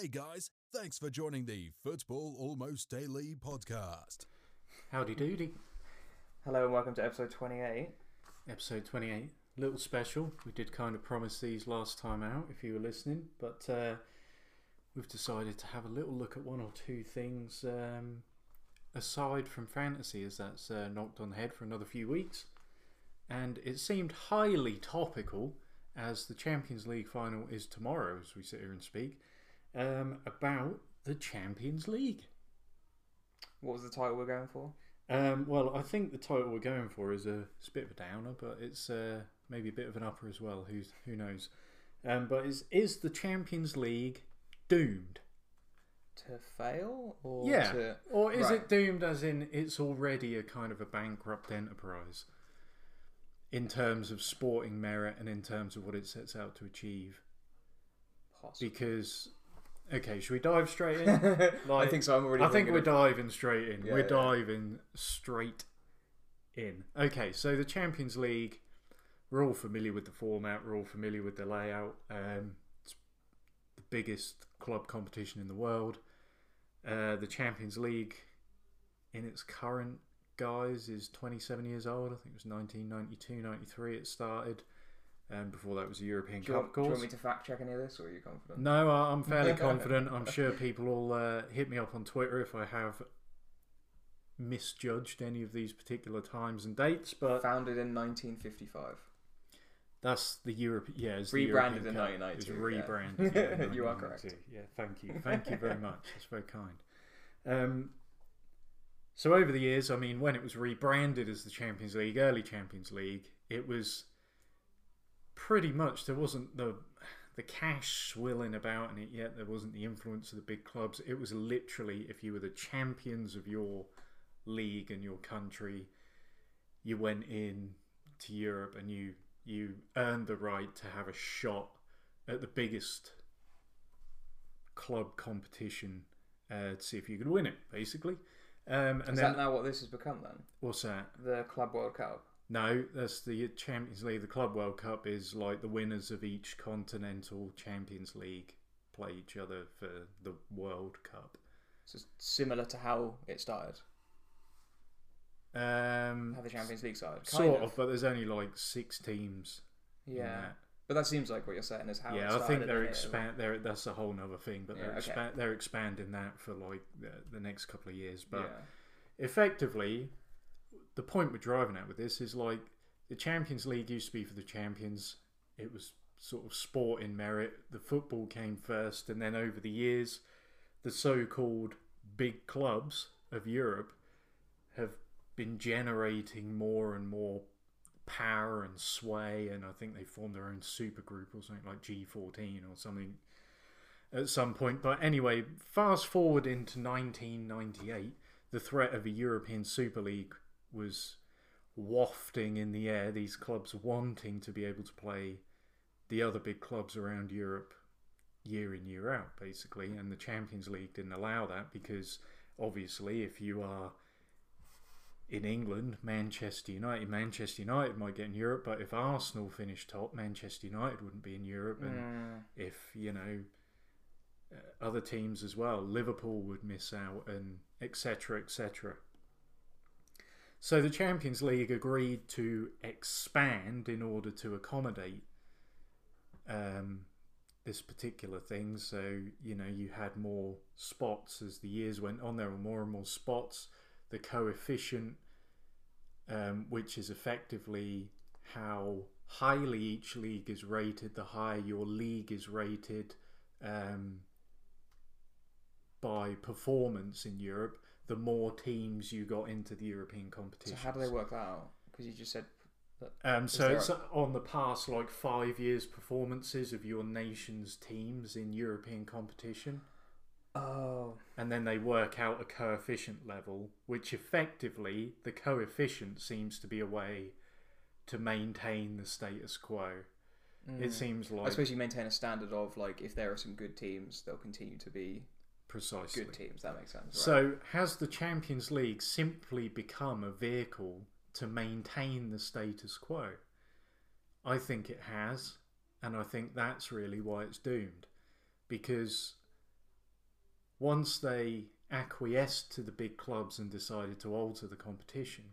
Hey guys, thanks for joining the Football Almost Daily podcast. Howdy doody. Hello and welcome to episode 28. Episode 28. Little special. We did kind of promise these last time out if you were listening, but uh, we've decided to have a little look at one or two things um, aside from fantasy, as that's uh, knocked on the head for another few weeks. And it seemed highly topical as the Champions League final is tomorrow as we sit here and speak um, about the Champions League. What was the title we're going for? Um, well, I think the title we're going for is a, it's a bit of a downer, but it's uh, maybe a bit of an upper as well. Who's who knows? Um, but is is the Champions League doomed? To fail or yeah, to... or is Right. it doomed as in it's already a kind of a bankrupt enterprise in terms of sporting merit and in terms of what it sets out to achieve? Possible. Because okay, should we dive straight in? I think so. I'm already. I think we're diving straight in. Yeah, we're yeah. diving straight in. Okay, so the Champions League, we're all familiar with the format, we're all familiar with the layout. Um, it's the biggest club competition in the world. Uh, the Champions League, in its current guise, is 27 years old. I think it was 1992 93 it started. Um, before that was a European Do you, Cup want, do you want me to fact check any of this, or are you confident? No, I'm fairly confident. I'm sure people will uh, hit me up on Twitter if I have misjudged any of these particular times and dates, but Founded in 1955. that's the Europe. Yeah, it's Rebranded in Cup. It's 1992, yeah. rebranded. yeah, You are 1992. Yeah, thank you, thank you very much. That's very kind. Um, so over the years, I mean, when it was rebranded as the Champions League, early Champions League, it was pretty much there wasn't the the cash swilling about in it yet. There wasn't the influence of the big clubs. It was literally if you were the champions of your league and your country, you went in to Europe and you you earned the right to have a shot at the biggest club competition uh, to see if you could win it, basically. Um, and Is then that now what this has become then? what's that? The Club World Cup. No, that's the Champions League. The Club World Cup is like the winners of each continental Champions League play each other for the World Cup. So it's similar to how it started. Um, How the Champions League started. sort Kind of. but there's only like six teams. Yeah. that. But that seems like what you're saying is how it yeah, I think they're expand. They're that's a whole nother thing, but they're Yeah, okay. expa- they're expanding that for like the, the next couple of years. But yeah. effectively, the point we're driving at with this is like the Champions League used to be for the champions. It was sort of sport in merit. The football came first, and then over the years, the so-called big clubs of Europe have been generating more and more power and sway, and I think they formed their own super group or something like G14 or something at some point. But anyway, fast forward into 1998 the threat of a European Super League was wafting in the air, these clubs wanting to be able to play the other big clubs around Europe year in, year out, basically. And the Champions League didn't allow that because obviously, if you are in England, Manchester United, Manchester United might get in Europe, but if Arsenal finished top, Manchester United wouldn't be in Europe. And Mm. if you know uh, other teams as well, Liverpool would miss out, and etc. etc. So the Champions League agreed to expand in order to accommodate um, this particular thing. So you know you had more spots as the years went on. There were more and more spots. The coefficient, um, which is effectively how highly each league is rated, the higher your league is rated um, by performance in Europe, the more teams you got into the European competition. So how do they work that out? Because you just said Um, so it's on the past like five years performances of your nation's teams in European competition, Oh, and then they work out a coefficient level, which effectively the coefficient seems to be a way to maintain the status quo. It seems like I suppose you maintain a standard of like if there are some good teams, they'll continue to be precisely. good teams. That makes sense. Right? So, has the Champions League simply become a vehicle to maintain the status quo? I think it has, and I think that's really why it's doomed. Because once they acquiesced to the big clubs and decided to alter the competition,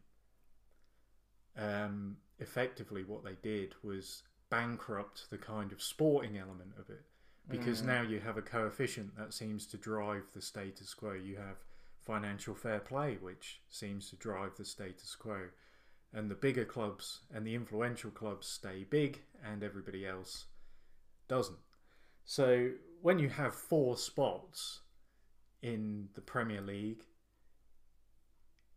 um, effectively what they did was bankrupt the kind of sporting element of it because Mm. now you have a coefficient that seems to drive the status quo. You have financial fair play, which seems to drive the status quo. And the bigger clubs and the influential clubs stay big, and everybody else doesn't. So when you have four spots in the Premier League,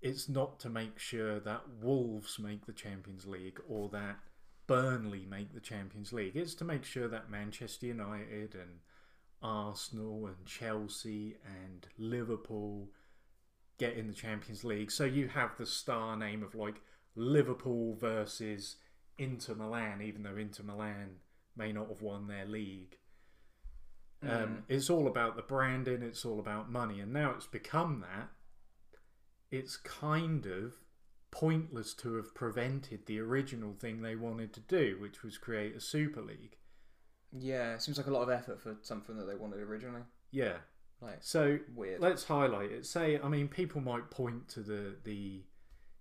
it's not to make sure that Wolves make the Champions League or that Burnley make the Champions League. It's to make sure that Manchester United and Arsenal and Chelsea and Liverpool get in the Champions League. So you have the star name of like Liverpool versus Inter Milan, even though Inter Milan may not have won their league. Um, it's all about the branding, it's all about money, and now it's become that. It's kind of pointless to have prevented the original thing they wanted to do, which was create a Super League. Yeah, it seems like a lot of effort for something that they wanted originally. Yeah. Like So weird. let's highlight it. Say, I mean, people might point to the the,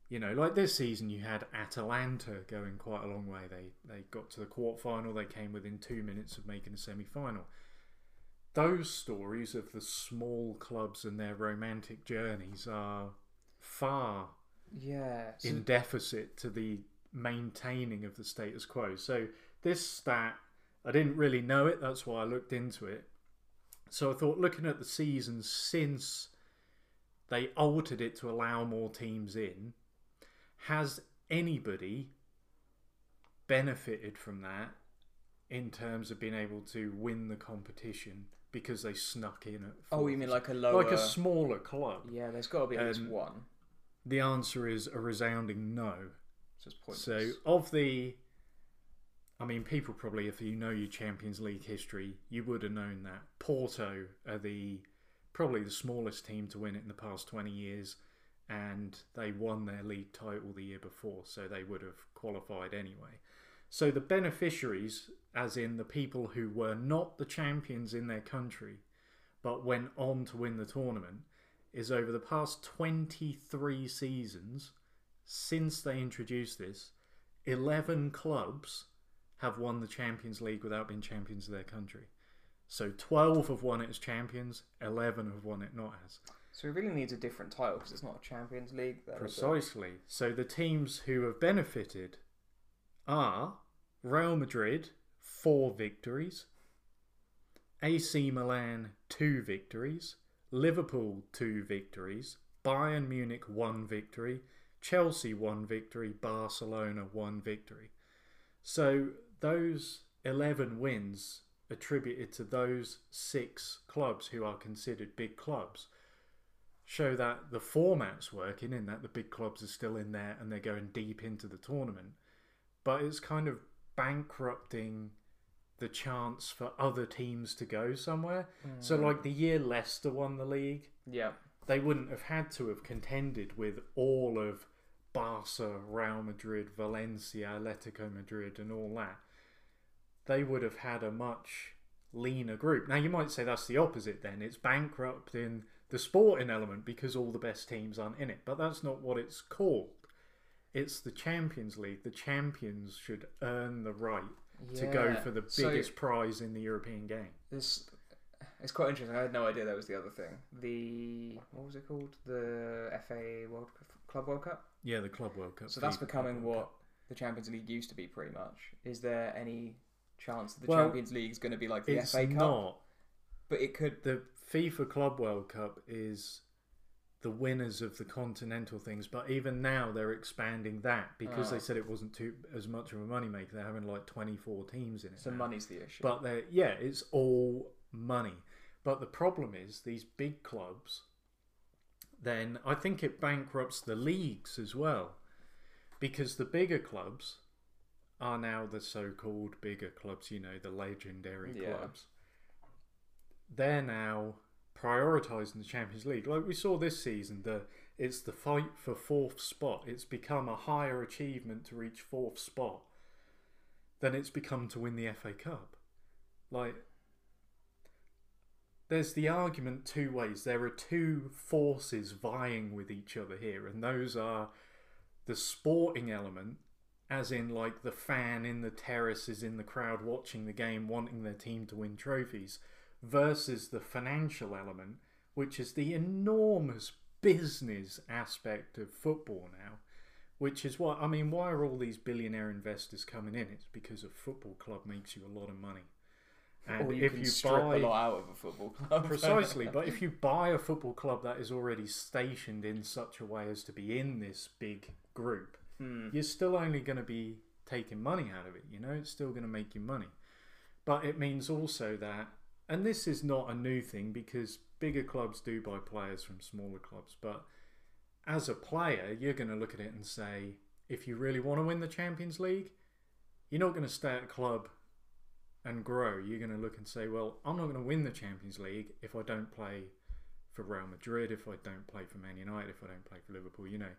you know, like this season you had Atalanta going quite a long way. They they got to the quarter final. They came within two minutes of making a semi final. Those stories of the small clubs and their romantic journeys are far yeah. so- in deficit to the maintaining of the status quo. So this stat, I didn't really know it. That's why I looked into it. So I thought, looking at the seasons since they altered it to allow more teams in, has anybody benefited from that in terms of being able to win the competition because they snuck in at oh, you mean like a lower? like a smaller club? Yeah, there's got to be at least Um, one. The answer is a resounding no. So of the, I mean, people probably, if you know your Champions League history, you would have known that Porto are the probably the smallest team to win it in the past twenty years, and they won their league title the year before, so they would have qualified anyway. So the beneficiaries, as in the people who were not the champions in their country, but went on to win the tournament, is over the past 23 seasons, since they introduced this, 11 clubs have won the Champions League without being champions of their country. So 12 have won it as champions, 11 have won it not as. So it really needs a different title because it's not a Champions League. Precisely. So the teams who have benefited are Real Madrid, four victories, AC Milan, two victories, Liverpool, two victories, Bayern Munich, one victory, Chelsea, one victory, Barcelona, one victory. So those 11 wins attributed to those six clubs who are considered big clubs show that the format's working in that the big clubs are still in there and they're going deep into the tournament. But it's kind of bankrupting the chance for other teams to go somewhere so mm. like the year Leicester won the league Yeah. they wouldn't have had to have contended with all of Barca, Real Madrid, Valencia, Atletico Madrid, and all that. They would have had a much leaner group. Now, you might say that's the opposite then. It's bankrupting the sporting element because all the best teams aren't in it. But that's not what it's called. It's the Champions League. The champions should earn the right to go for the So- biggest prize in the European game. This it's quite interesting. I had no idea that was the other thing. The what was it called? The FA World Club World Cup. Yeah, the Club World Cup. So that's becoming what the Champions League used to be, pretty much. Is there any chance that the Well, Champions League is going to be like the FA Cup? not. But it could. the FIFA Club World Cup is the winners of the continental things, but even now they're expanding that because Oh. they ah. said it wasn't too as much of a moneymaker. They're having like twenty four teams in it. So now. money's the issue. But they yeah, it's all money. But the problem is these big clubs. Then I think it bankrupts the leagues as well, because the bigger clubs are now the so-called bigger clubs. You know, the legendary Yeah. clubs. They're now prioritising the Champions League, like we saw this season. The it's the fight for fourth spot. It's become a higher achievement to reach fourth spot than it's become to win the FA Cup. Like there's the argument two ways. There are two forces vying with each other here, and those are the sporting element, as in like the fan in the terraces in the crowd watching the game, wanting their team to win trophies, versus the financial element, which is the enormous business aspect of football now. Which is what I mean. Why are all these billionaire investors coming in? It's because a football club makes you a lot of money. And or you if can you strip buy a lot out of a football club. Precisely, but if you buy a football club that is already stationed in such a way as to be in this big group, Hmm. you're still only going to be taking money out of it. You know, it's still going to make you money. But it means also that, and this is not a new thing because bigger clubs do buy players from smaller clubs, but as a player, you're going to look at it and say, if you really want to win the Champions League, you're not going to stay at a club and grow. You're going to look and say, well, I'm not going to win the Champions League if I don't play for Real Madrid, if I don't play for Man United, if I don't play for Liverpool. You know,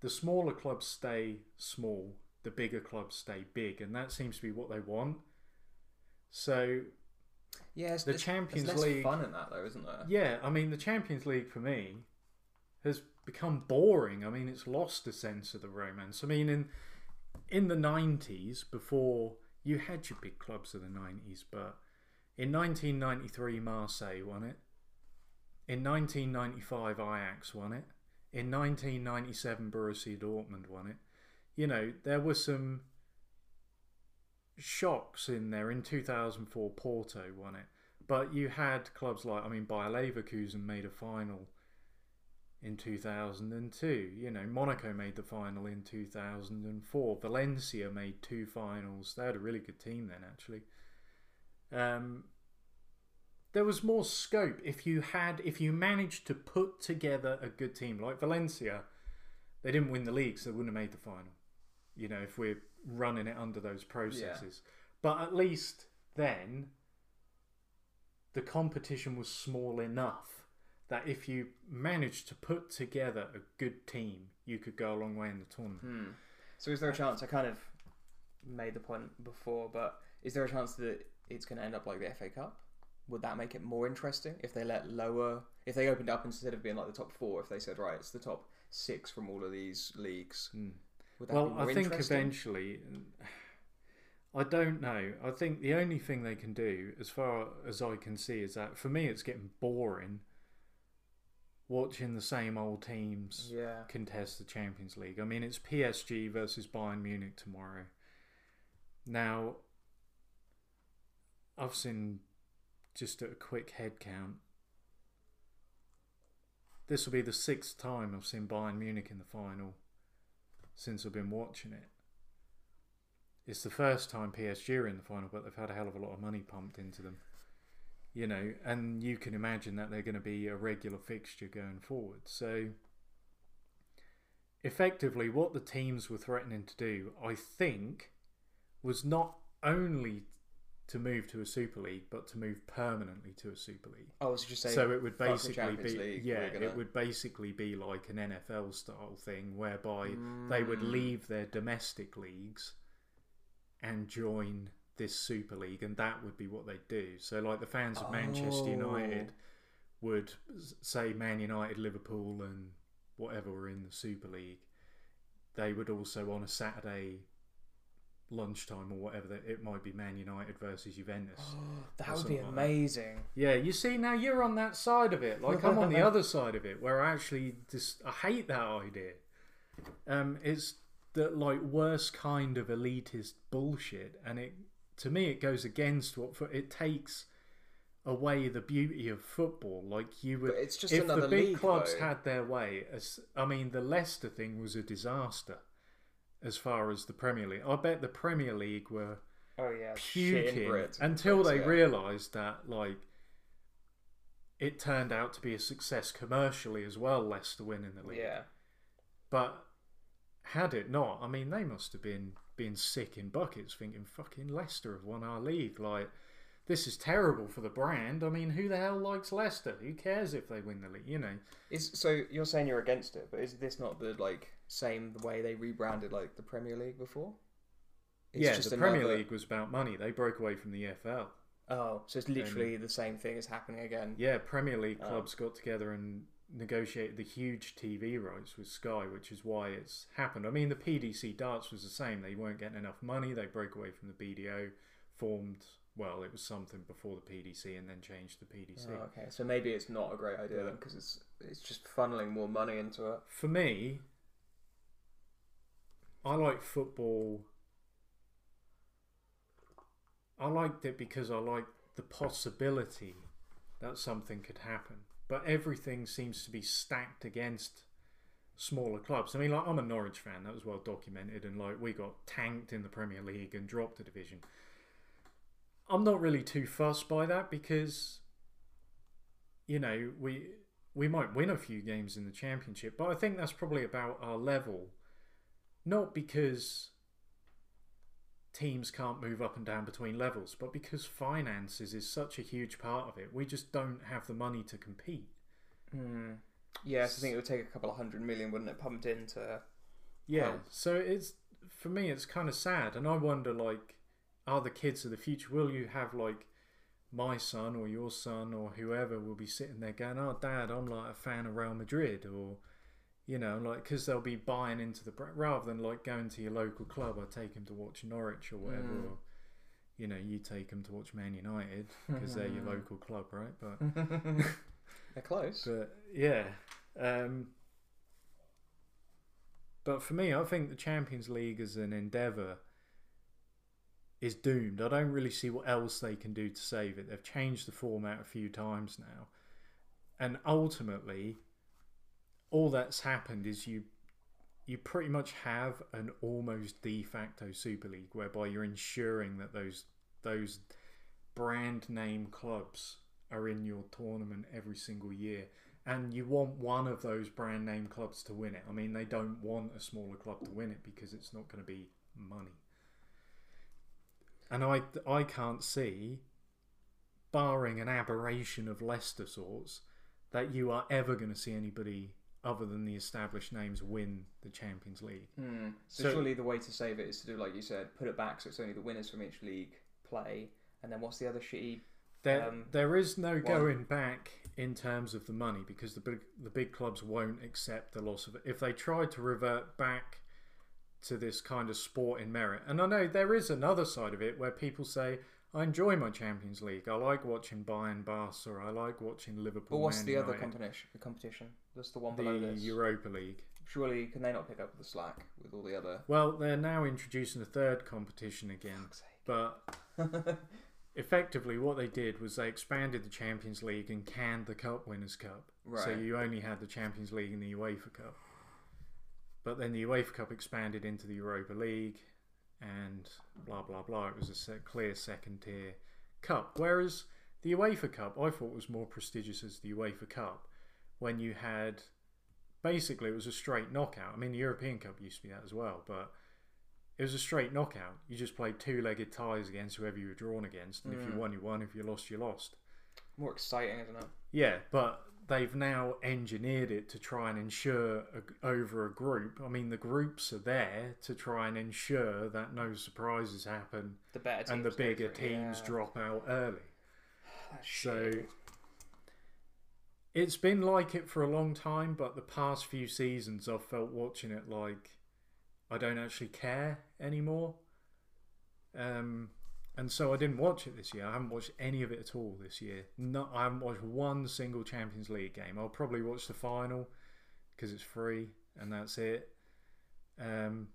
the smaller clubs stay small, the bigger clubs stay big, and that seems to be what they want. So, yeah, it's, the it's- Champions less League- fun in that though, isn't there? yeah, I mean, the Champions League for me has become boring. I mean, it's lost a sense of the romance. I mean, in in the nineties, before you had your big clubs of the nineties, but in 1993, Marseille won it. In 1995, Ajax won it. In 1997, Borussia Dortmund won it. You know, there were some shocks in there. In 2004, Porto won it. But you had clubs like, I mean, Bayer Leverkusen made a final in 2002. You know, Monaco made the final in 2004. Valencia made two finals. They had a really good team then, actually. Um, there was more scope if you had, if you managed to put together a good team like Valencia. They didn't win the league, so they wouldn't have made the final. You know, if we're running it under those processes. But at least then, the competition was small enough that if you managed to put together a good team, you could go a long way in the tournament. Hmm. So is there a chance? I kind of made the point before, but is there a chance that it's going to end up like the FA Cup? Would that make it more interesting if they let lower? If they opened up instead of being like the top four, if they said right, it's the top six from all of these leagues. Would that Well, be more I think eventually, I don't know. I think the only thing they can do, as far as I can see, is that for me, it's getting boring watching the same old teams Yeah. contest the Champions League. I mean, it's PSG versus Bayern Munich tomorrow. Now, I've seen just a quick head count. This will be the sixth time I've seen Bayern Munich in the final since I've been watching it. It's the first time PSG are in the final, but they've had a hell of a lot of money pumped into them. You know, and you can imagine that they're going to be a regular fixture going forward. So, effectively, what the teams were threatening to do, I think, was not only to move to a Super League, but to move permanently to a Super League. Oh, so just say So it would basically be League, yeah, gonna-" it would basically be like an NFL style thing whereby they would Mm. leave their domestic leagues and join this Super League, and that would be what they'd do. So, like the fans of Manchester United Oh. would say Man United, Liverpool, and whatever were in the Super League. They would also on a Saturday lunchtime or whatever that it might be Man United versus Juventus. that would be something like amazing. Yeah, you see now you're on that side of it. Like I'm on the other side of it, where I actually just I hate that idea. Um, it's the like worst kind of elitist bullshit, and it to me it goes against what fo- it takes away the beauty of football. Like you would, But it's just if another the big league, clubs though. had their way. As I mean, the Leicester thing was a disaster as far as the Premier League. I bet the Premier League were Oh yeah, puking until Brits, they yeah. realised that like it turned out to be a success commercially as well. Leicester winning the league, Yeah. but had it not, I mean, they must have been being sick in buckets, thinking fucking Leicester have won our league. Like this is terrible for the brand. I mean, who the hell likes Leicester? Who cares if they win the league? You know. Is so you're saying you're against it, but is this not the like same the way they rebranded like the Premier League before? It's yeah, just the Premier another- League was about money. They broke away from the EFL. Oh, so it's literally the same thing is happening again. Yeah, Premier League Oh. clubs got together and negotiated the huge TV rights with Sky, which is why it's happened. I mean, the PDC darts was the same. They weren't getting enough money. They broke away from the BDO, formed, well, it was something before the PDC and then changed the PDC. Oh, okay, so maybe it's not a great idea Yeah. then because it's it's just funneling more money into it. For me, I like football. I liked it because I liked the possibility that something could happen. But everything seems to be stacked against smaller clubs. I mean, like I'm a Norwich fan. That was well documented, and like we got tanked in the Premier League and dropped a division. I'm not really too fussed by that because, you know, we we might win a few games in the championship, but I think that's probably about our level. Not because teams can't move up and down between levels, but because finances is such a huge part of it. We just don't have the money to compete. Hmm. Yes, I think it would take a couple of hundred million, wouldn't it, pumped into? Yeah, Well- so it's for me it's kind of sad and I wonder like are the kids of the future will you have like my son or your son or whoever will be sitting there going, "Oh, Dad, I'm like a fan of Real Madrid," or you know, like because they'll be buying into the rather than like going to your local club. I take them to watch Norwich or whatever, Mm. or you know, you take them to watch Man United because they're your local club, right? But They're close. but yeah. Um, but for me, I think the Champions League as an endeavour is doomed. I don't really see what else they can do to save it. They've changed the format a few times now. And ultimately, all that's happened is you you pretty much have an almost de facto Super League whereby you're ensuring that those those brand name clubs are in your tournament every single year and you want one of those brand name clubs to win it. I mean, they don't want a smaller club to win it because it's not going to be money. And I, I can't see, barring an aberration of Leicester sorts, that you are ever going to see anybody other than the established names win the Champions League. Hmm. So, So- surely the way to save it is to do like you said, put it back so it's only the winners from each league play, and then what's the other shitty? There, Um, there is no one- going back in terms of the money because the big, the big clubs won't accept the loss of it. If they tried to revert back to this kind of sport in merit, and I know there is another side of it where people say, "I enjoy my Champions League. I like watching Bayern, Barca, or I like watching Liverpool. But Liverpool." what's Man the other United." competition? The competition. That's the one The below this. Europa League. Surely can they not pick up the slack with all the other? Well, they're now introducing a third competition again, but effectively what they did was they expanded the Champions League and canned the Cup Winners' Cup. Right. So you only had the Champions League and the UEFA Cup. But then the UEFA Cup expanded into the Europa League and blah blah blah. It was a clear second tier cup. Whereas the UEFA Cup I thought was more prestigious as the UEFA Cup when you had basically it was a straight knockout. I mean the European Cup used to be that as well, but it was a straight knockout. You just played two legged ties against whoever you were drawn against, and if you Mm. won, you won. If you lost, you lost. More exciting, isn't it? Yeah, but they've now engineered it to try and ensure a, over a group. I mean, the groups are there to try and ensure that no surprises happen The better teams and the bigger teams yeah. drop out early. That's So. It's been like it for a long time, but the past few seasons I've felt watching it like I don't actually care anymore. Um, and so I didn't watch it this year. I haven't watched any of it at all this year. No, I haven't watched one single Champions League game. I'll probably watch the final because it's free and that's it. Um,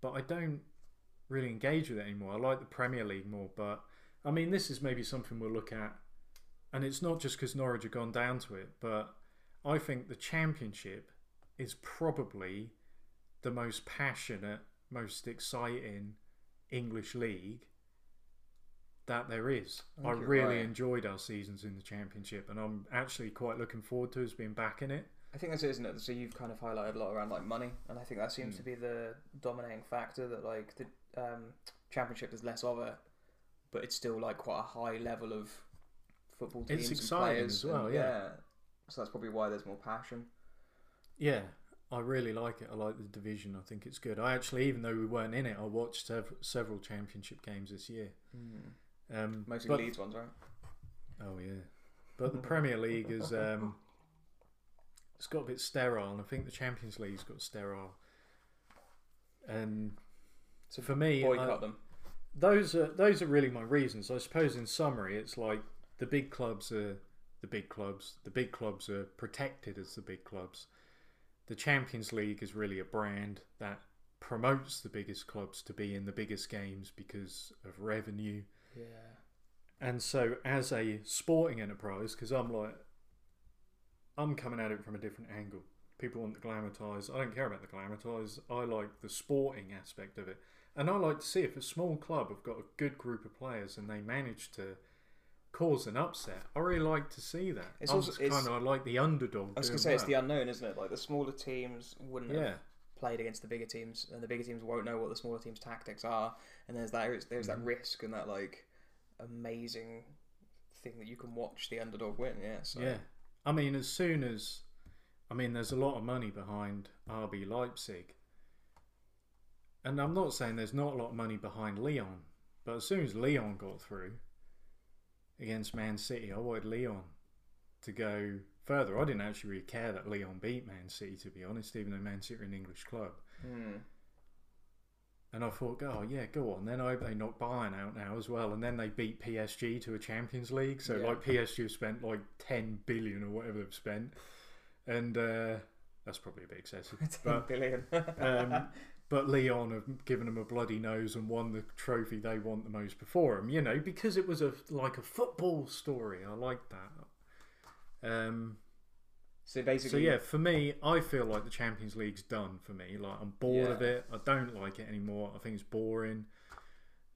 but I don't really engage with it anymore. I like the Premier League more, but I mean, this is maybe something we'll look at. And it's not just because Norwich have gone down to it, but I think the Championship is probably the most passionate, most exciting English league that there is. I I, really right. enjoyed our seasons in the Championship, and I'm actually quite looking forward to us being back in it. I think that's it, isn't it? So you've kind of highlighted a lot around like money, and I think that seems Mm. to be the dominating factor. That like the um, championship is less of it, but it's still like quite a high level of football teams It's and exciting players. as well, and, yeah. So that's probably why there's more passion. Yeah, I really like it. I like the division. I think it's good. I actually, even though we weren't in it, I watched sev- several championship games this year. Um, Mostly but- Leeds ones, right? Oh yeah, but the Premier League is um, it's got a bit sterile, and I think the Champions League's got sterile. And So for me, Boycott I- them. those are those are really my reasons. I suppose in summary, it's like the big clubs are the big clubs. The big clubs are protected as the big clubs. The Champions League is really a brand that promotes the biggest clubs to be in the biggest games because of revenue. Yeah. And so, as a sporting enterprise, because I'm like, I'm coming at it from a different angle. People want the glamourtise. I don't care about the glamourtise. I like the sporting aspect of it. And I like to see if a small club have got a good group of players and they manage to cause an upset. I really like to see that. It's also- kind of like the underdog. I was gonna say it's the unknown, isn't it? Like the smaller teams wouldn't yeah. have played against the bigger teams, and the bigger teams won't know what the smaller teams' tactics are. And there's that there's that Mhm. risk and that like amazing thing that you can watch the underdog win. Yeah. So. Yeah. I mean, as soon as. I mean, there's a lot of money behind RB Leipzig. And I'm not saying there's not a lot of money behind Lyon. But as soon as Lyon got through against Man City, I wanted Lyon to go further. I didn't actually really care that Lyon beat Man City, to be honest, even though Man City are an English club. Hmm. And I thought, oh yeah, go on. Then I hope they knock Bayern out now as well. And then they beat PSG to a Champions League. So Yeah. like PSG have spent like ten billion or whatever they've spent, and uh, that's probably a bit excessive. Ten but billion. um, but Lyon have given them a bloody nose and won the trophy they want the most before them. You know, because it was a like a football story. I like that. Um, so basically, so yeah, for me, I feel like the Champions League's done for me. Like I'm bored of it. I don't like it anymore. I think it's boring.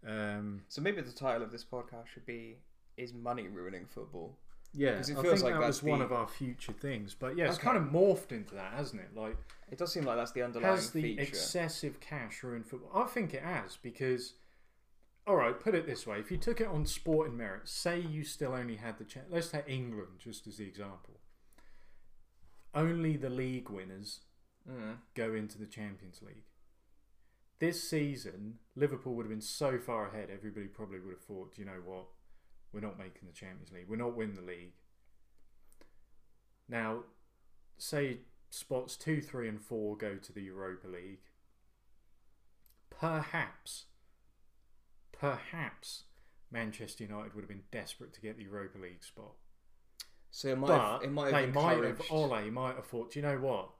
Um, So maybe the title of this podcast should be "Is money ruining football?" Yeah, I 'Cause it think feels like that that's was one the- of our future things. But yeah, it's Okay. kind of morphed into that, hasn't it? Like, It does seem like that's the underlying has the feature. excessive cash ruined football? I think it has because. All right, put it this way: if you took it on sporting merit, say you still only had the chance. Let's take England just as the example. Only the league winners Mm. go into the Champions League. This season, Liverpool would have been so far ahead, everybody probably would have thought, "Do you know what? We're not making the Champions League. We're not winning the league. Now, say spots two, three, and four go to the Europa League. Perhaps, perhaps Manchester United would have been desperate to get the Europa League spot. So it might But have, it might they have might have, Ole might have thought, "Do you know what?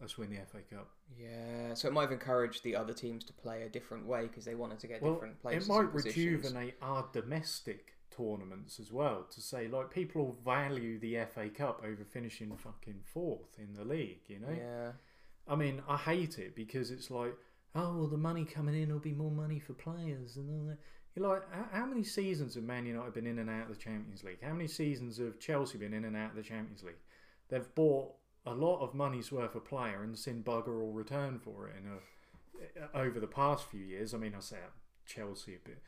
Let's win the FA Cup. Yeah, so it might have encouraged the other teams to play a different way because they wanted to get Well, different places. it might rejuvenate our domestic tournaments as well to say like people value the FA Cup over finishing fucking fourth in the league. You know, Yeah, I mean, I hate it because it's like, oh well, the money coming in will be more money for players and all that. You're like, how, many seasons have Man United been in and out of the Champions League? How many seasons have Chelsea been in and out of the Champions League? They've bought a lot of money's worth of player and seen bugger all return for it in a, over the past few years. I mean, I say Chelsea a bit.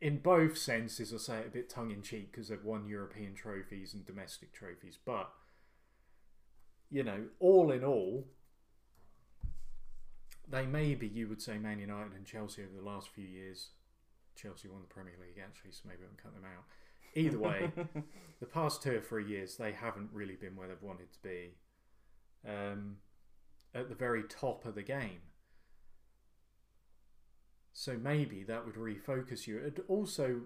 In both senses, I say it a bit tongue in cheek because they've won European trophies and domestic trophies. But, you know, all in all, they maybe you would say Man United and Chelsea over the last few years. Chelsea won the Premier League actually, so maybe I can cut them out. Either way, the past two or three years they haven't really been where they've wanted to be. Um, at the very top of the game. So maybe that would refocus you. It also,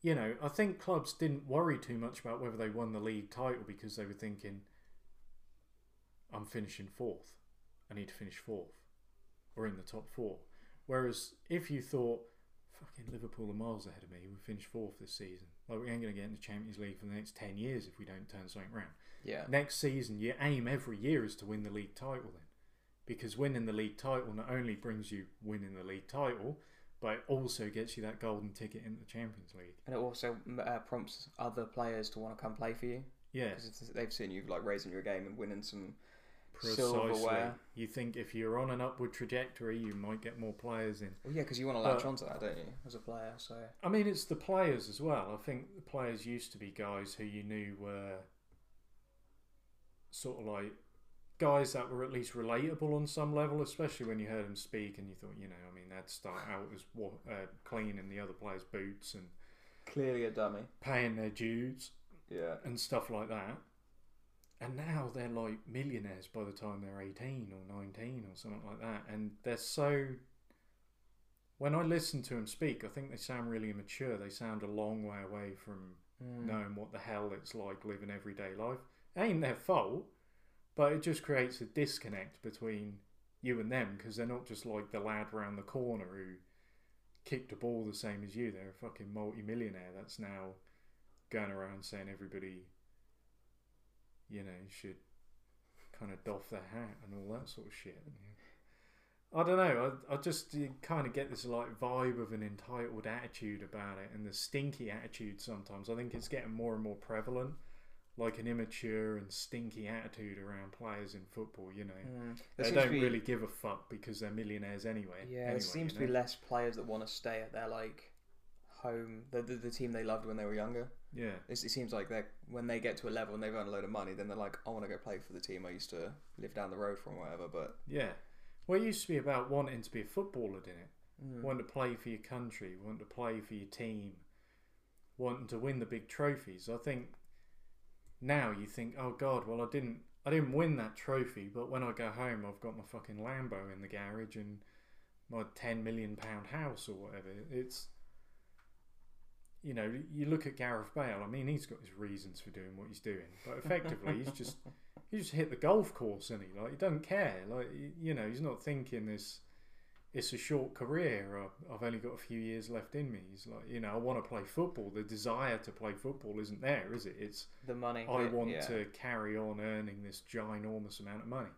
you know, I think clubs didn't worry too much about whether they won the league title because they were thinking, I'm finishing fourth. I need to finish fourth or in the top four. Whereas if you thought, fucking Liverpool are miles ahead of me, we finished fourth this season. Like, we ain't going to get in the Champions League for the next 10 years if we don't turn something around. yeah. Next season, your aim every year is to win the league title then. Because winning the league title not only brings you winning the league title, but it also gets you that golden ticket into the Champions League. And it also uh, prompts other players to want to come play for you Yeah, because they've seen you like raising your game and winning some. precisely. silverware. You think if you're on an upward trajectory, you might get more players in. Well, yeah, because you want to latch But- onto that, don't you, as a player? So I mean, it's the players as well. I think the players used to be guys who you knew were sort of like guys that were at least relatable on some level, especially when you heard them speak and you thought, you know, I mean, they'd start out as wa- uh, cleaning the other players' boots and Clearly a dummy. paying their dues Yeah. and stuff like that. And now they're like millionaires by the time they're 18 or 19 or something like that. And they're so. When I listen to them speak, I think they sound really immature. They sound a long way away from Mm. knowing what the hell it's like living everyday life. It ain't their fault, but it just creates a disconnect between you and them because they're not just like the lad round the corner who kicked a ball the same as you. They're a fucking multi-millionaire that's now going around saying everybody, you know, should kind of doff their hat and all that sort of shit. I don't know. I, I just kind of get this like vibe of an entitled attitude about it, and the stinky attitude. Sometimes I think it's getting more and more prevalent, like an immature and stinky attitude around players in football. You know, Mm. They don't be- really give a fuck because they're millionaires anyway. Yeah, anyway, there seems you to be less players that want to stay at their like home, the, the the team they loved when they were younger. Yeah, It's, it seems like they when they get to a level and they've earned a load of money, then they're like, I want to go play for the team I used to live down the road from, or whatever. But yeah. Well, it used to be about wanting to be a footballer, didn't it? mm, wanting to play for your country, wanting to play for your team, wanting to win the big trophies. I think now you think, oh God, well I didn't, I didn't win that trophy, but when I go home, I've got my fucking Lambo in the garage and my ten million pound house or whatever. It's, you know, you look at Gareth Bale. I mean, he's got his reasons for doing what he's doing, but effectively, he's just he just hit the golf course, and he like he don't care. Like you know, he's not thinking this it's a short career. I've only got a few years left in me. He's like, you know, I want to play football. The desire to play football isn't there, is it? It's the money. I want yeah. to carry on earning this ginormous amount of money.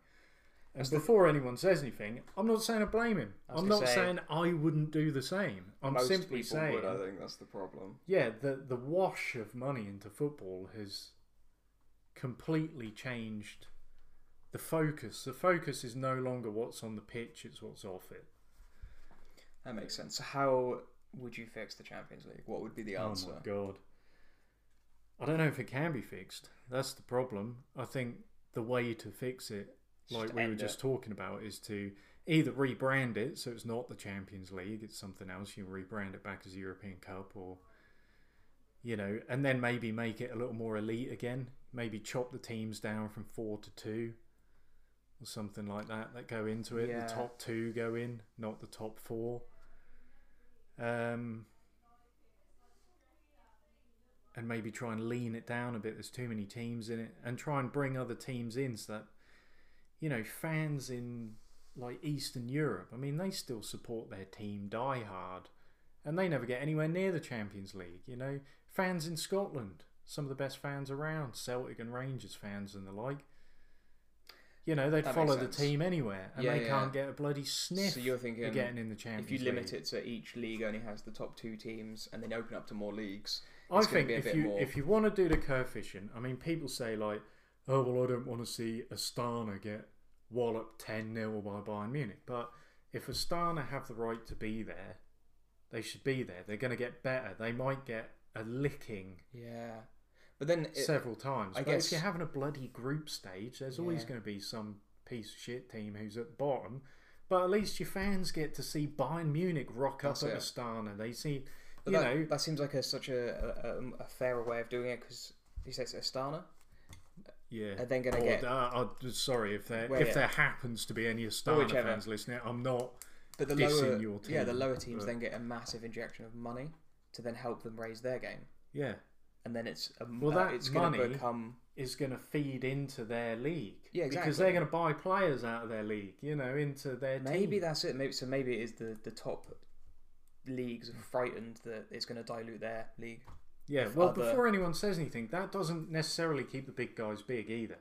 And That's the- before anyone says anything, I'm not saying I blame him. I I'm not say- saying I wouldn't do the same. I'm Most simply people saying, would. I think that's the problem. yeah, the the wash of money into football has completely changed the focus. The focus is no longer what's on the pitch; it's what's off it. That makes sense. So how would you fix the Champions League? What would be the answer? Oh my god. I don't know if it can be fixed. That's the problem. I think the way to fix it, like Just we were just it. talking about, is to either rebrand it so it's not the Champions League, it's something else. You rebrand it back as European Cup or you know, and then maybe make it a little more elite again. Maybe chop the teams down from four to two or something like that that go into it. Yeah. The top two go in, not the top four. Um, and maybe try and lean it down a bit. There's too many teams in it, and try and bring other teams in so that you know fans in like Eastern Europe. I mean, they still support their team die hard, and they never get anywhere near the Champions League. You know, fans in Scotland, some of the best fans around, Celtic and Rangers fans and the like. You know, they'd That follow makes the sense. team anywhere, and Yeah, they yeah. can't get a bloody sniff So you're thinking of getting in the Champions if you limit League. it to each league only has the top two teams and then open up to more leagues, I it's gonna think be a if bit you more- if you want to do the coefficient, I mean, people say like, oh well, I don't want to see Astana get walloped ten 0 by Bayern Munich, but if Astana have the right to be there, they should be there. They're going to get better. They might get a licking yeah. But then it, several times. I but guess- if you're having a bloody group stage, there's always going to be some piece of shit team who's at the bottom. But at least your fans get to see Bayern Munich rock up That's at. Astana. They see, but you that, know, that seems like a such a, a, a fairer way of doing it because he says Astana, Yeah. and then gonna Or, get uh, I'm sorry if there Well, if yeah. there happens to be any Astana fans listening. I'm not. but the lower your yeah the lower teams but- then get a massive injection of money to then help them raise their game, Yeah, and then it's a, Well, uh, that it's going to become is going to feed into their league. Yeah, Because they're going to buy players out of their league. You know, into their maybe team. that's it. Maybe so maybe it is the the top leagues are frightened that it's going to dilute their league. Yeah, well, other- before anyone says anything, that doesn't necessarily keep the big guys big either.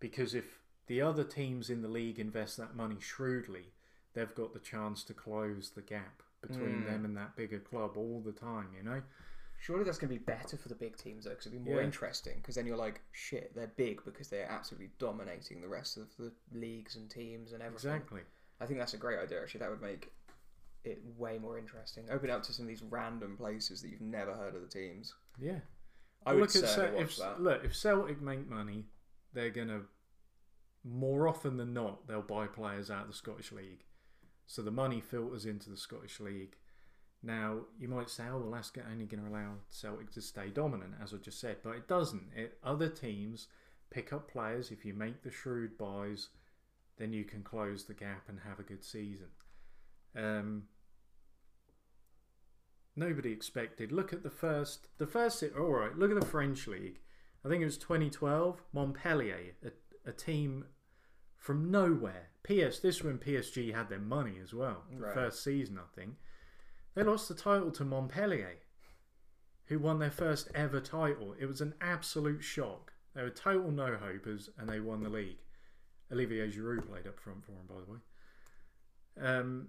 Because if the other teams in the league invest that money shrewdly, they've got the chance to close the gap between Mm. them and that bigger club all the time, you know? Surely that's going to be better for the big teams though, because it'll be more Yeah. interesting. Because then you're like, shit, they're big because they're absolutely dominating the rest of the leagues and teams and everything. Exactly. I think that's a great idea. Actually, that would make it way more interesting. Open it up to some of these random places that you've never heard of the teams. Yeah. I would look at certainly Cel- watch if, that. Look, if Celtic make money, they're going to more often than not, they'll buy players out of the Scottish League. So the money filters into the Scottish League. Now, you might say, oh, well, that's only going to allow Celtic to stay dominant, as I just said, but it doesn't. It, other teams pick up players. If you make the shrewd buys, then you can close the gap and have a good season. Um, nobody expected. Look at the first, the first. All right, look at the French league. I think it was 2012. Montpellier, a, a team from nowhere. PS. This when PSG had their money as well. The Right. first season, I think. They lost the title to Montpellier, who won their first ever title. It was an absolute shock. They were total no hopers, and they won the league. Olivier Giroud played up front for them, by the way. Um,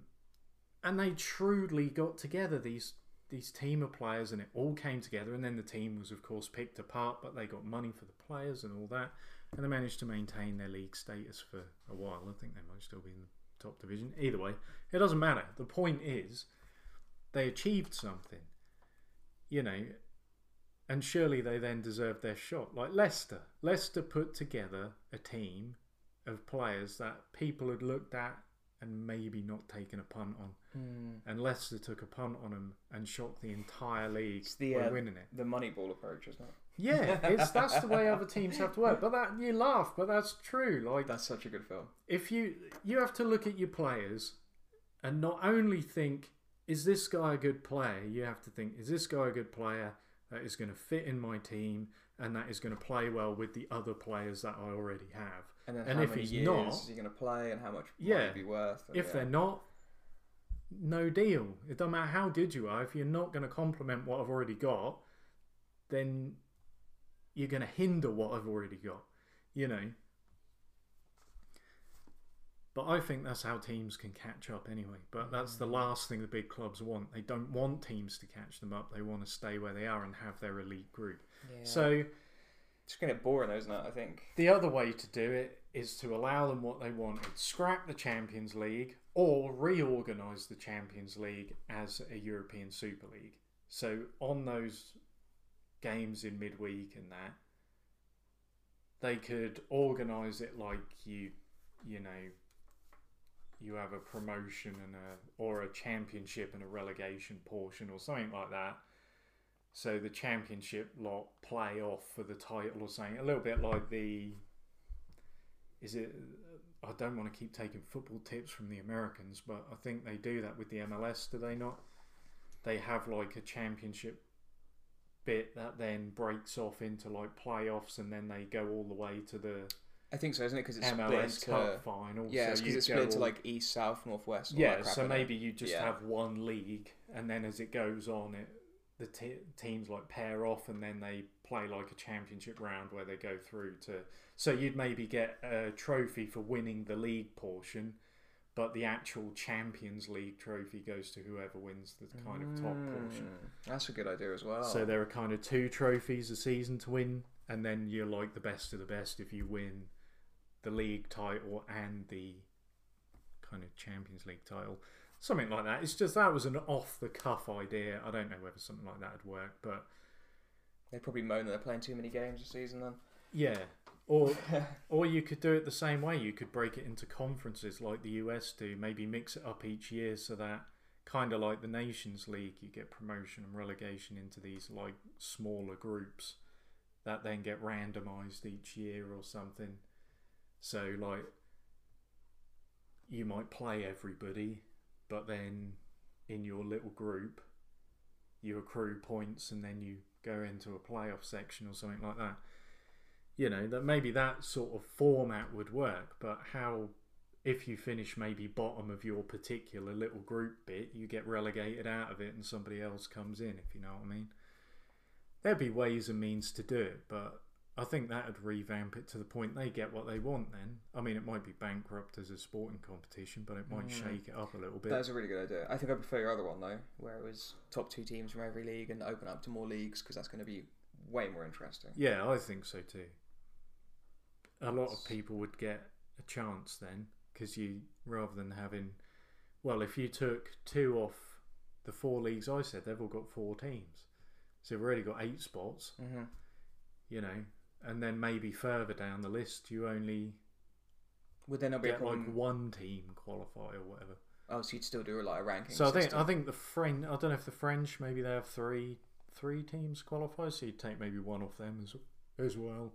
and they truly got together these these team of players, and it all came together. And then the team was, of course, picked apart, but they got money for the players and all that, and they managed to maintain their league status for a while. I think they might still be in the top division. Either way, it doesn't matter. The point is, they achieved something, you know, and surely they then deserved their shot. Like Leicester, Leicester put together a team of players that people had looked at and maybe not taken a punt on. Mm. And Leicester took a punt on them and shocked the entire league It's the, by uh, winning it. The Moneyball approach, isn't it? Yeah, it's that's the way other teams have to work. But that you laugh, but that's true. Like That's such a good film. if you you have to look at your players and not only think is this guy a good player you have to think is this guy a good player that is going to fit in my team and that is going to play well with the other players that I already have And then And how if he's not- is he going to play, and how much Yeah. might he be worth? if yeah. they're not no deal it doesn't matter how good you are if you're not going to complement what I've already got then you're going to hinder what I've already got you know but I think that's how teams can catch up anyway. But that's the mm. last thing the big clubs want. They don't want teams to catch them up. They want to stay where they are and have their elite group. Yeah. So it's going to get boring, though, isn't it? I think. the other way to do it is to allow them what they wanted: scrap the Champions League or reorganise the Champions League as a European Super League. So on those games in midweek and that, they could organise it like you, you know, you have a promotion and a or a championship and a relegation portion or something like that. So the championship lot play off for the title or something. A little bit like the. Is it? I don't want to keep taking football tips from the Americans, but I think they do that with the MLS. Do they not? They have like a championship bit that then breaks off into like playoffs, and then they go all the way to the I think so, isn't it? Because it's split MLS into Cup final. yeah, because you it's split into all- like east, south, northwest. yeah, so maybe you just Yeah. have one league, and then as it goes on, it the te- teams like pair off, and then they play like a championship round where they go through to. So you'd maybe get a trophy for winning the league portion, but the actual Champions League trophy goes to whoever wins the kind of top portion. Mm, That's a good idea as well. So there are kind of two trophies a season to win, and then you're like the best of the best if you win the league title and the kind of Champions League title. Something like that. It's just that was an off the cuff idea. I don't know whether something like that would work, but they probably moan that they're playing too many games a season. Then yeah. Or or you could do it the same way. You could break it into conferences like the US do. Maybe mix it up each year so that kind of like the Nations League, you get promotion and relegation into these like smaller groups that then get randomized each year or something. So like you might play everybody, but then in your little group you accrue points and then you go into a playoff section or something like that. You know that maybe that sort of format would work but how if you finish maybe bottom of your particular little group bit you get relegated out of it and somebody else comes in if you know what i mean. There'd be ways and means to do it but i think that would revamp it to the point they get what they want then i mean it might be bankrupt as a sporting competition but it might Mm. shake it up a little bit that's a really good idea. I think I prefer your other one though, where it was top two teams from every league and open up to more leagues because that's going to be way more interesting. Yeah, I think so too. A lot of people would get a chance then because you, rather than having, well, if you took two off the four leagues I said, they've all got four teams. So we've already got eight spots, Mm-hmm. you know, and then maybe further down the list, you only Would there not be get like one team qualify or whatever. Oh, so you'd still do a lot of ranking. So I think system. I think the French. I don't know if the French maybe they have three three teams qualify, so you'd take maybe one off them as as well.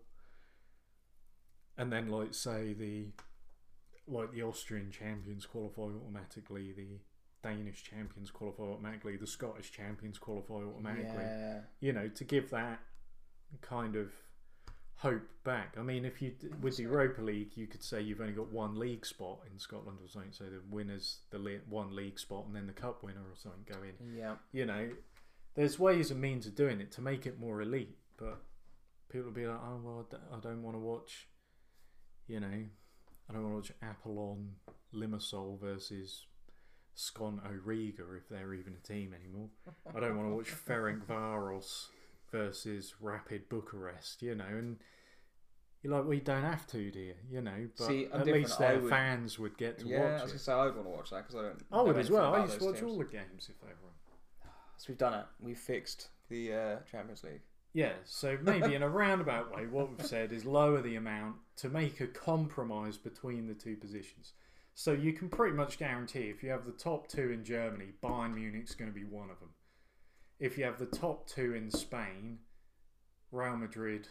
And then like say the like the Austrian champions qualify automatically, the Danish champions qualify automatically, the Scottish champions qualify automatically. Yeah. You know, to give that kind of hope back. I mean, if you with the Europa League, you could say you've only got one league spot in Scotland or something. So the winners the le- one league spot, and then the cup winner or something go in. Yeah. You know, there's ways and means of doing it to make it more elite. But people will be like, oh well, I don't want to watch. You know, I don't want to watch Apollon Limassol versus Skonto Riga if they're even a team anymore. I don't want to watch Ferencváros versus Rapid Bucharest, you know, and you're like, we don't have to, do you? You know, but See, at least their would- fans would get to yeah, I watch was it. gonna say I'd want to watch that because I don't. I would as well. I used to watch teams. all the games if they were on. So we've done it. We've fixed the uh, Champions League. Yeah, so maybe in a roundabout way, what we've said is lower the amount to make a compromise between the two positions. So you can pretty much guarantee if you have the top two in Germany, Bayern Munich's going to be one of them. If you have the top two in Spain, Real Madrid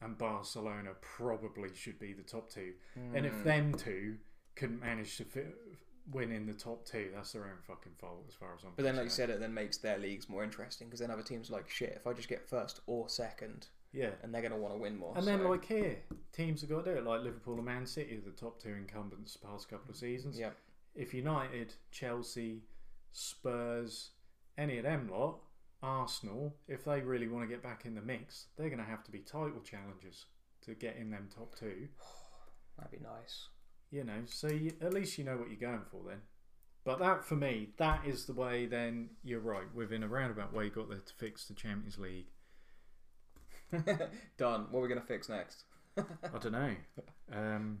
and Barcelona probably should be the top two. And if hmm. them two couldn't manage to fit, win in the top two, that's their own fucking fault as far as I'm concerned. But then, like you said, it then makes their leagues more interesting because then other teams are like shit. If I just get first or second, yeah. and they're gonna want to win more. And then, like here, teams have got to do it. Like Liverpool and Man City, are the top two incumbents the past couple of seasons. yeah, If United, Chelsea, Spurs, any of them lot, Arsenal, if they really want to get back in the mix, they're going to have to be title challengers to get in them top two. that'd be nice. You know, so you, at least you know what you're going for then. But that, for me, that is the way. Then you're right. Within a roundabout way, you got there to fix the Champions League. Done. What are we gonna fix next? I don't know. Um,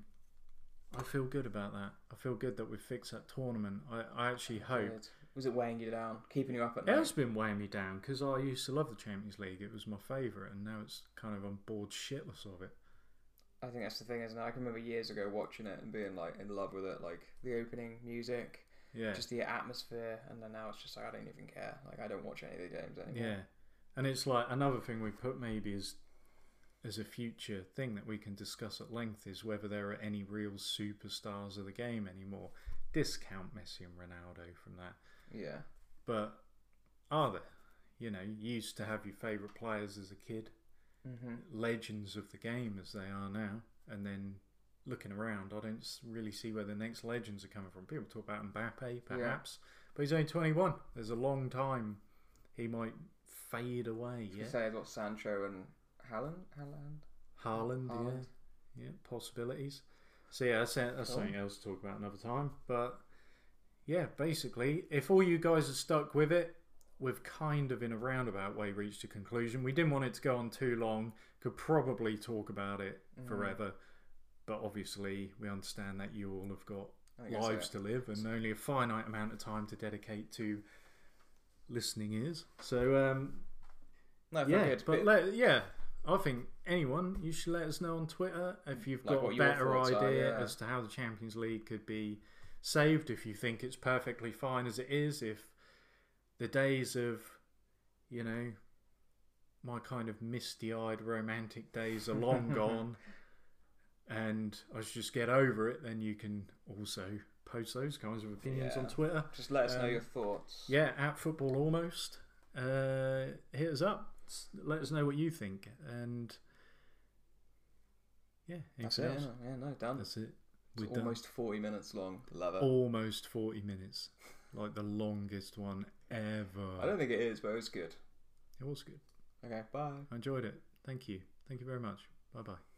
I feel good about that. I feel good that we fixed that tournament. I, I actually hope. Good. Was it weighing you down, keeping you up at night? It has been weighing me down because I used to love the Champions League. It was my favourite, and now it's kind of I'm bored shitless of it. I think that's the thing, isn't it? I can remember years ago watching it and being like in love with it, like the opening music, Yeah, just the atmosphere, and then now it's just like I don't even care. Like I don't watch any of the games anymore. yeah. And it's like another thing we put maybe as as a future thing that we can discuss at length is whether there are any real superstars of the game anymore. Discount Messi and Ronaldo from that. Yeah. But are there? You know, you used to have your favourite players as a kid, Mm-hmm. legends of the game as they are now, and then looking around, I don't really see where the next legends are coming from. People talk about Mbappe, perhaps, but he's only 21. There's a long time he might fade away. You Yeah, say I've got Sancho and Haaland. Haaland. Haaland, Haaland. yeah, yeah, possibilities. So yeah, that's, that's something else to talk about another time. But yeah, basically, if all you guys are stuck with it, we've kind of in a roundabout way reached a conclusion. We didn't want it to go on too long. Could probably talk about it Mhm. forever, but obviously we understand that you all have got I think that's lives it. to live and only a finite amount of time to dedicate to listening ears. So um, No, yeah, but let, yeah, I think anyone you should let us know on Twitter if you've Like got a better thoughts are, idea yeah. as to how the Champions League could be saved. If you think it's perfectly fine as it is, if the days of you know my kind of misty-eyed romantic days are long gone, and I should just get over it, then you can also post those kinds of opinions on Twitter. just let us know um, your thoughts. Yeah, at football almost. Uh, hit us up. Let us know what you think. And yeah, That's it. Yeah, yeah, no, done. That's it. It's We're done. almost 40 minutes long. Love it. Almost 40 minutes. Like the longest one ever. I don't think it is, but it was good. It was good. Okay, bye. I enjoyed it. Thank you. Thank you very much. Bye bye.